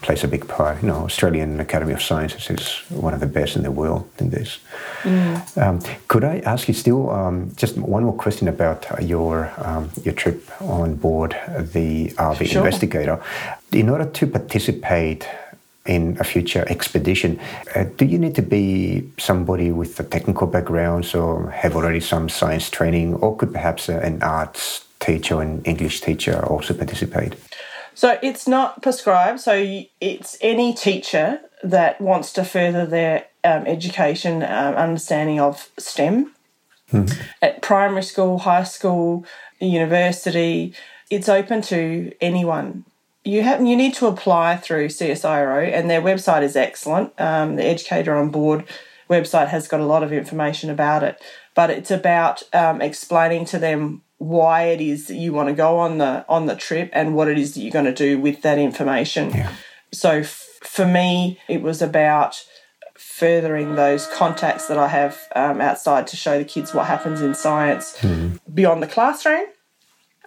plays a big part. You know, Australian Academy of Sciences is one of the best in the world in this. Mm. Um, could I ask you still um, just one more question about your um, your trip on board the RV sure. Investigator? In order to participate in a future expedition. Uh, do you need to be somebody with a technical background, so have already some science training, or could perhaps uh, an arts teacher an English teacher also participate? So it's not prescribed. So it's any teacher that wants to further their um, education, um, understanding of STEM mm-hmm. at primary school, high school, university. It's open to anyone you have you need to apply through CSIRO, and their website is excellent. Um, the Educator on Board website has got a lot of information about it, but it's about um, explaining to them why it is that you want to go on the on the trip and what it is that you're going to do with that information. Yeah. So f- for me, it was about furthering those contacts that I have um, outside to show the kids what happens in science mm. beyond the classroom.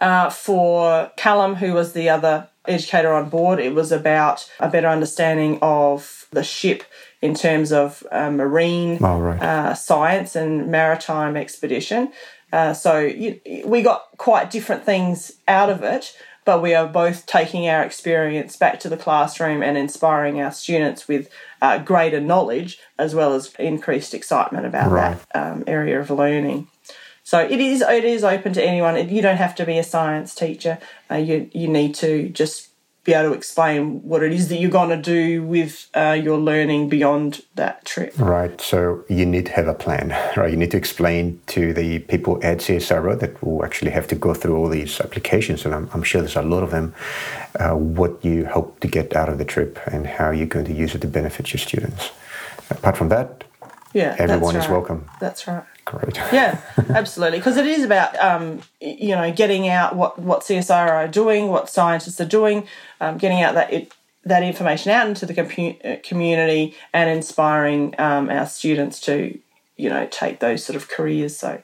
Uh, for Callum, who was the other educator on board. It was about a better understanding of the ship in terms of uh, marine oh, right. uh, science and maritime expedition. Uh, so you, we got quite different things out of it, but we are both taking our experience back to the classroom and inspiring our students with uh, greater knowledge as well as increased excitement about right. that um, area of learning. So it is it is open to anyone. You don't have to be a science teacher. Uh, you you need to just be able to explain what it is that you're going to do with uh, your learning beyond that trip. Right. So you need to have a plan, <laughs> right? You need to explain to the people at CSIRO that will actually have to go through all these applications, and I'm, I'm sure there's a lot of them, uh, what you hope to get out of the trip and how you're going to use it to benefit your students. Apart from that, yeah, everyone right. is welcome. That's right. Great. yeah, absolutely. Because it is about um, you know getting out what what CSIRO are doing, what scientists are doing, um, getting out that it, that information out into the uh, community and inspiring um, our students to you know take those sort of careers. So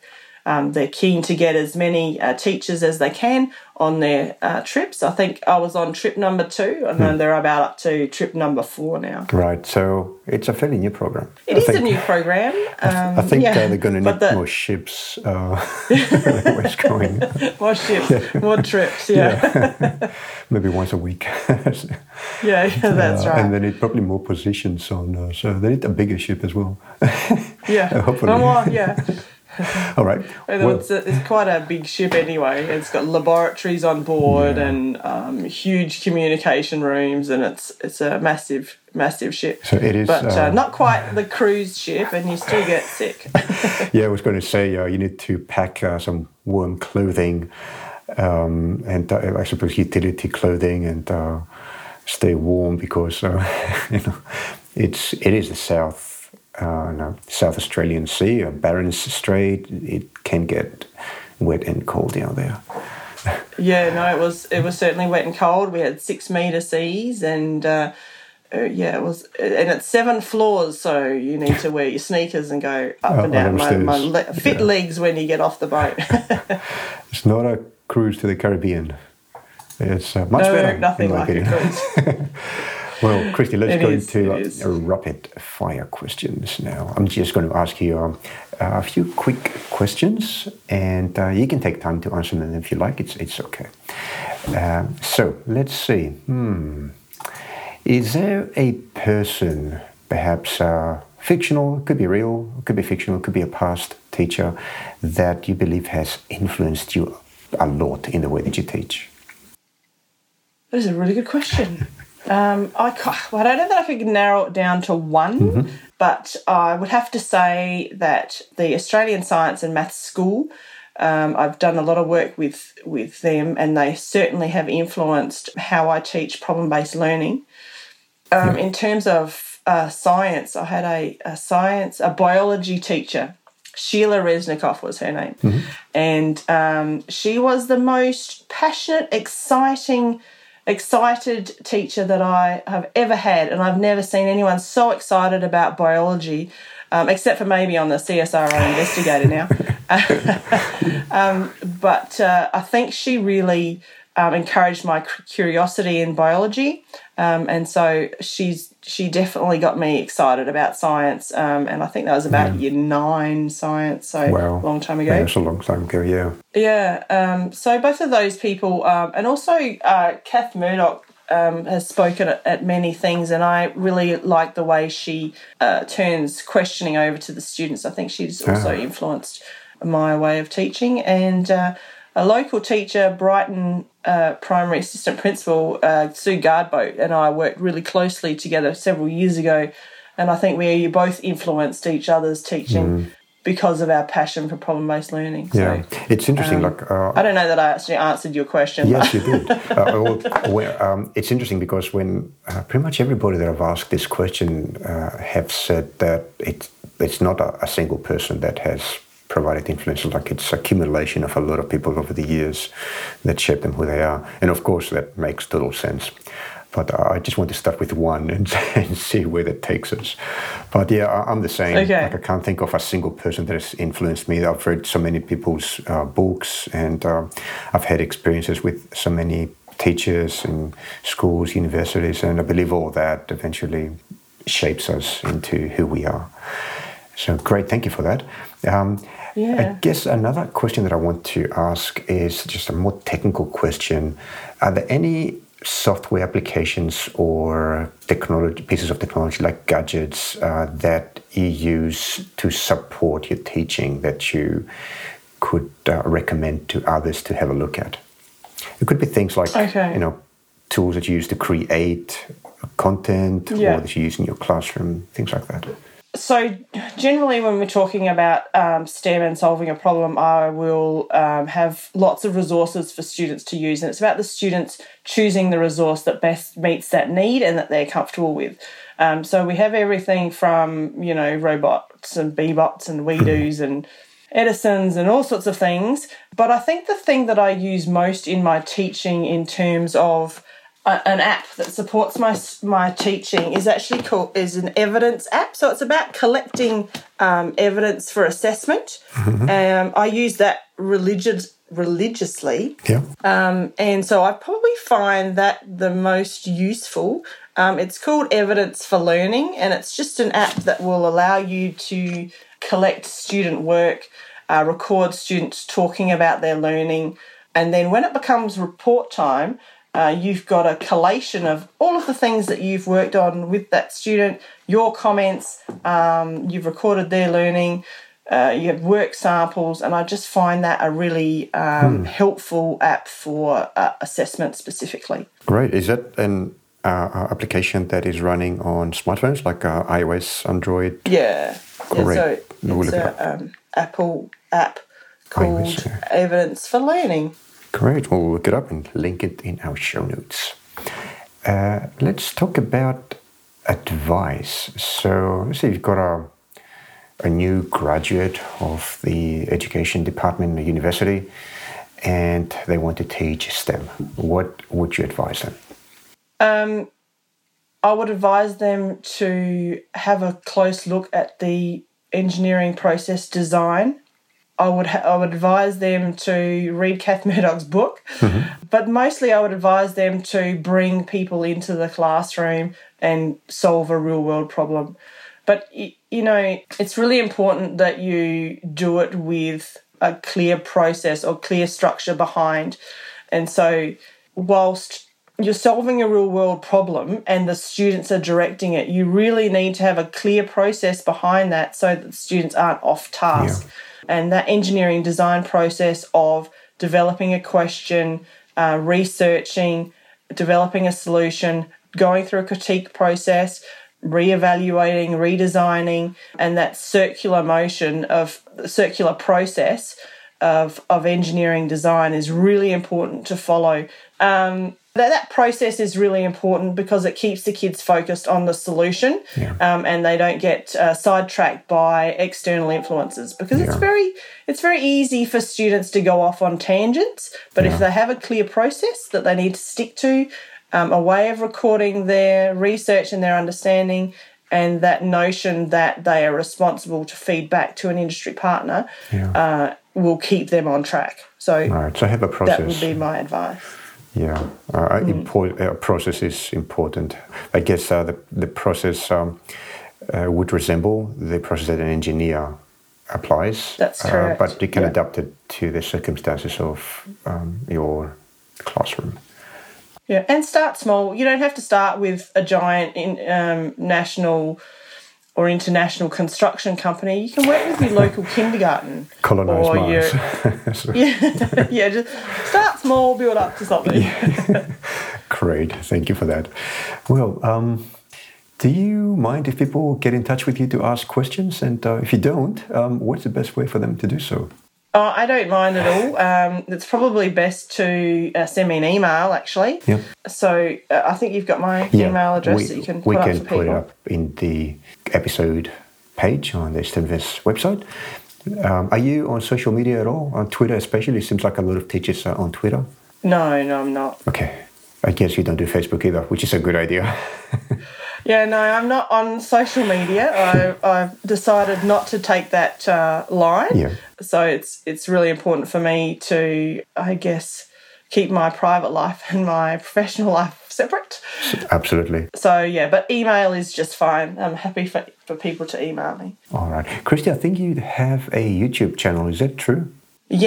um, they're keen to get as many uh, teachers as they can on their uh, trips. I think I was on trip number two, and then they're about up to trip number four now. Right, so it's a fairly new program. It I is think, a new program. Um, I think yeah, uh, they're going to need the- more ships uh, <laughs> <laughs> where going. <laughs> more ships, more trips. Yeah, Maybe once a week. yeah, yeah, that's Uh, right. And they need probably more positions on, uh, so they need a bigger ship as well. yeah, hopefully. More, yeah. All right. <laughs> Well, it's, a, it's quite a big ship anyway. It's got laboratories on board Yeah. and um, huge communication rooms, and it's it's a massive massive ship. so it is. But uh, uh, not quite the cruise ship, and you still get sick. <laughs> Yeah, I was going to say uh, you need to pack uh, some warm clothing, um, and uh, I suppose utility clothing, and uh, stay warm because uh, <laughs> you know it's it is the South uh, no, South Australian Sea, uh, Bass Strait. It can get wet and cold down there. <laughs> yeah, no, it was it was certainly wet and cold. We had six meter seas, and uh, uh, yeah, it was, and it's seven floors, so you need to wear your sneakers and go up Up and down. My, my le- fit Yeah. legs when you get off the boat. <laughs> <laughs> It's not a cruise to the Caribbean. It's uh, much no, better. in nothing like a cruise. Well, Christie, let's It go is, into uh, uh, rapid fire questions now. I'm just going to ask you um, a few quick questions, and uh, you can take time to answer them if you like. It's it's okay. Um, so let's see. Hmm. Is there a person, perhaps uh, fictional, could be real, could be fictional, could be a past teacher, that you believe has influenced you a lot in the way that you teach? That is a really good question. Um, I, well, I don't know that I could narrow it down to one, but I would have to say that the Australian Science and Maths School, um, I've done a lot of work with, with them, and they certainly have influenced how I teach problem based learning. Um, In terms of uh, science, I had a, a science, a biology teacher. Sheila Resnikoff was her name. And um, she was the most passionate, exciting, excited teacher that I have ever had. And I've never seen anyone so excited about biology, um, except for maybe on the CSIRO investigator now. <laughs> um, but uh, I think she really um, encouraged my curiosity in biology. Um, and so she's she definitely got me excited about science. Um, and I think that was about year nine science, so Wow. a long time ago. Yeah, it's a long time ago, yeah. Yeah. Um, so both of those people, um, and also uh, Kath Murdoch um, has spoken at, at many things, and I really like the way she uh, turns questioning over to the students. I think she's also Ah. influenced my way of teaching. And uh, a local teacher, Brighton uh, primary assistant principal, uh, Sue Gardboat, and I worked really closely together several years ago. And I think we both influenced each other's teaching because of our passion for problem based learning. So, Yeah, it's interesting. like, uh, I don't know that I actually answered your question. yes, you did. <laughs> uh, well, um, it's interesting because when uh, pretty much everybody that I've asked this question uh, have said that it, it's not a, a single person that has provided influence. Like it's accumulation of a lot of people over the years that shape them who they are, and of course that makes total sense. But I just want to start with one and, <laughs> and see where that takes us. But yeah, I- I'm the same. Okay. Like I can't think of a single person that has influenced me. I've read so many people's uh, books, and uh, I've had experiences with so many teachers and schools, universities, and I believe all that eventually shapes us into who we are. So great, thank you for that. Um, I guess another question that I want to ask is just a more technical question. Are there any software applications or technology pieces of technology like gadgets uh, that you use to support your teaching that you could uh, recommend to others to have a look at? It could be things like Okay. you know tools that you use to create content Yeah. or that you use in your classroom, things like that. So, generally, when we're talking about um, STEM and solving a problem, I will um, have lots of resources for students to use, and it's about the students choosing the resource that best meets that need and that they're comfortable with. Um, so, we have everything from you know robots and Bee-Bots and <laughs> WeDos and Edisons and all sorts of things. But I think the thing that I use most in my teaching, in terms of a- an app that supports my my teaching is actually called is an evidence app. So it's about collecting um, evidence for assessment. Um, I use that religious religiously. Yeah. Um, and so I probably find that the most useful. Um, it's called Evidence for Learning, and it's just an app that will allow you to collect student work, uh, record students talking about their learning, and then when it becomes report time, uh, you've got a collation of all of the things that you've worked on with that student, your comments, um, you've recorded their learning, uh, you have work samples, and I just find that a really um, helpful app for uh, assessment specifically. Great. Is that an uh, application that is running on smartphones like uh, iOS, Android? Yeah. yeah Great. so We'll it's look it a um, Apple app called iOS, yeah. Evidence for Learning. Great. We'll look it up and link it in our show notes. Uh, let's talk about advice. So, let's say you've got a, a new graduate of the education department in the university and they want to teach STEM. What would you advise them? Um, I would advise them to have a close look at the engineering process design. I would ha- I would advise them to read Kath Murdoch's book, mm-hmm. but mostly I would advise them to bring people into the classroom and solve a real world problem. But you know, it's really important that you do it with a clear process or clear structure behind. And so, whilst you're solving a real world problem and the students are directing it, you really need to have a clear process behind that so that the students aren't off task. And that engineering design process of developing a question, uh, researching, developing a solution, going through a critique process, re-evaluating, redesigning, and that circular motion of circular process of, of engineering design is really important to follow. Um, that, that process is really important because it keeps the kids focused on the solution um, and they don't get uh, sidetracked by external influences because it's very it's very easy for students to go off on tangents but if they have a clear process that they need to stick to um, a way of recording their research and their understanding and that notion that they are responsible to feed back to an industry partner Yeah. uh, will keep them on track so Right. So have a process. that would be my advice Yeah, uh, import, uh, process is important. I guess uh, the the process um, uh, would resemble the process that an engineer applies. That's uh, correct, but you can yeah. adapt it to the circumstances of um, your classroom. Yeah, and start small. You don't have to start with a giant in, um, national or international construction company. You can work with your local kindergarten. Colonize or Mars. your- <laughs> yeah, yeah, just start small, build up to something. Great, thank you for that. Well, um, do you mind if people get in touch with you to ask questions? And uh, if you don't, um, what's the best way for them to do so? Oh, I don't mind at all. Um, it's probably best to uh, send me an email, actually. Yeah. So uh, I think you've got my email address that you can put we up can for put it up in the episode page on the STEMiverse website. Um, are you on social media at all? On Twitter, especially? It seems like a lot of teachers are on Twitter. No, no, I'm not. Okay. I guess you don't do Facebook either, which is a good idea. <laughs> Yeah, no, I'm not on social media. I, I've decided not to take that uh, line. Yeah. So it's it's really important for me to, I guess, keep my private life <laughs> and my professional life separate. Absolutely. So yeah, but email is just fine. I'm happy for, for people to email me. All right. Christie, I think you have a YouTube channel. Is that true?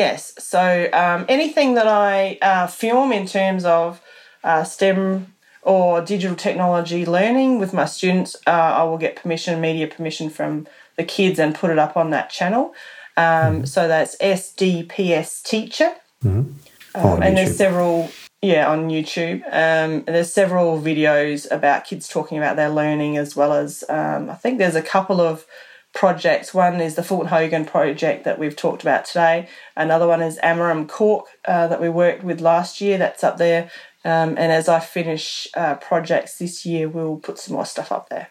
Yes. So um, anything that I uh, film in terms of uh, STEM or digital technology learning with my students, uh, I will get permission, media permission from the kids, and put it up on that channel. Um, So that's SDPS Teacher. Um, On and YouTube. there's several, yeah, on YouTube. Um, there's several videos about kids talking about their learning, as well as um, I think there's a couple of projects. One is the Fulton Hogan project that we've talked about today. Another one is Amorim Cork uh, that we worked with last year. That's up there. Um, and as I finish uh, projects this year, we'll put some more stuff up there.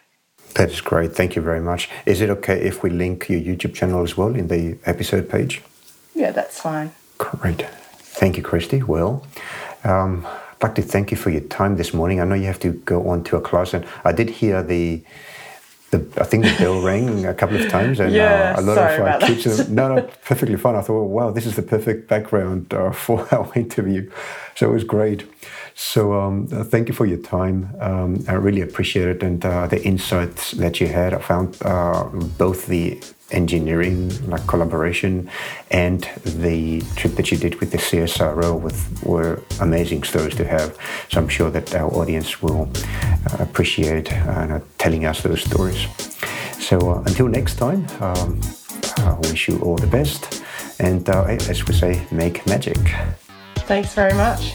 That is great. Thank you very much. Is it okay if we link your YouTube channel as well in the episode page? Yeah, that's fine. Great. Thank you, Christie. Well, um, I'd like to thank you for your time this morning. I know you have to go on to a class, and I did hear the the, I think the bell rang a couple of times, and <laughs> yeah, uh, a lot of uh, kids. <laughs> no, no, perfectly fine. I thought, wow, this is the perfect background uh, <laughs> for our interview. So it was great. So um, uh, thank you for your time. Um, I really appreciate it and uh, the insights that you had. I found uh, both the engineering like collaboration and the trip that you did with the CSIRO with were amazing stories to have. So I'm sure that our audience will uh, appreciate uh, telling us those stories. So uh, until next time, um, I wish you all the best. And uh, as we say, make magic. Thanks very much.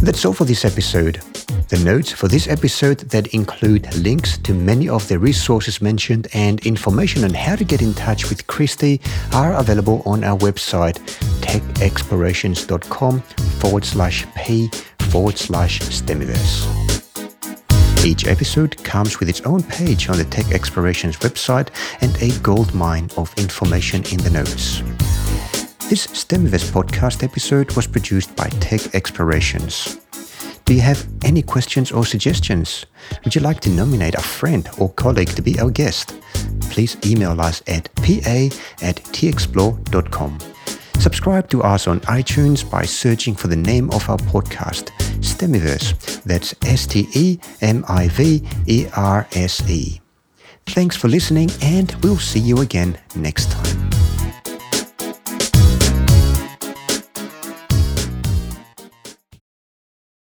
That's all for this episode. The notes for this episode that include links to many of the resources mentioned and information on how to get in touch with Christie are available on our website techexplorations.com forward slash p forward slash STEMiverse. Each episode comes with its own page on the Tech Explorations website and a goldmine of information in the notes. This STEMiverse podcast episode was produced by Tech Explorations. Do you have any questions or suggestions? Would you like to nominate a friend or colleague to be our guest? Please email us at pa at texplore.com. Subscribe to us on iTunes by searching for the name of our podcast, STEMiverse. That's S T E M I V E R S E. Thanks for listening, and we'll see you again next time.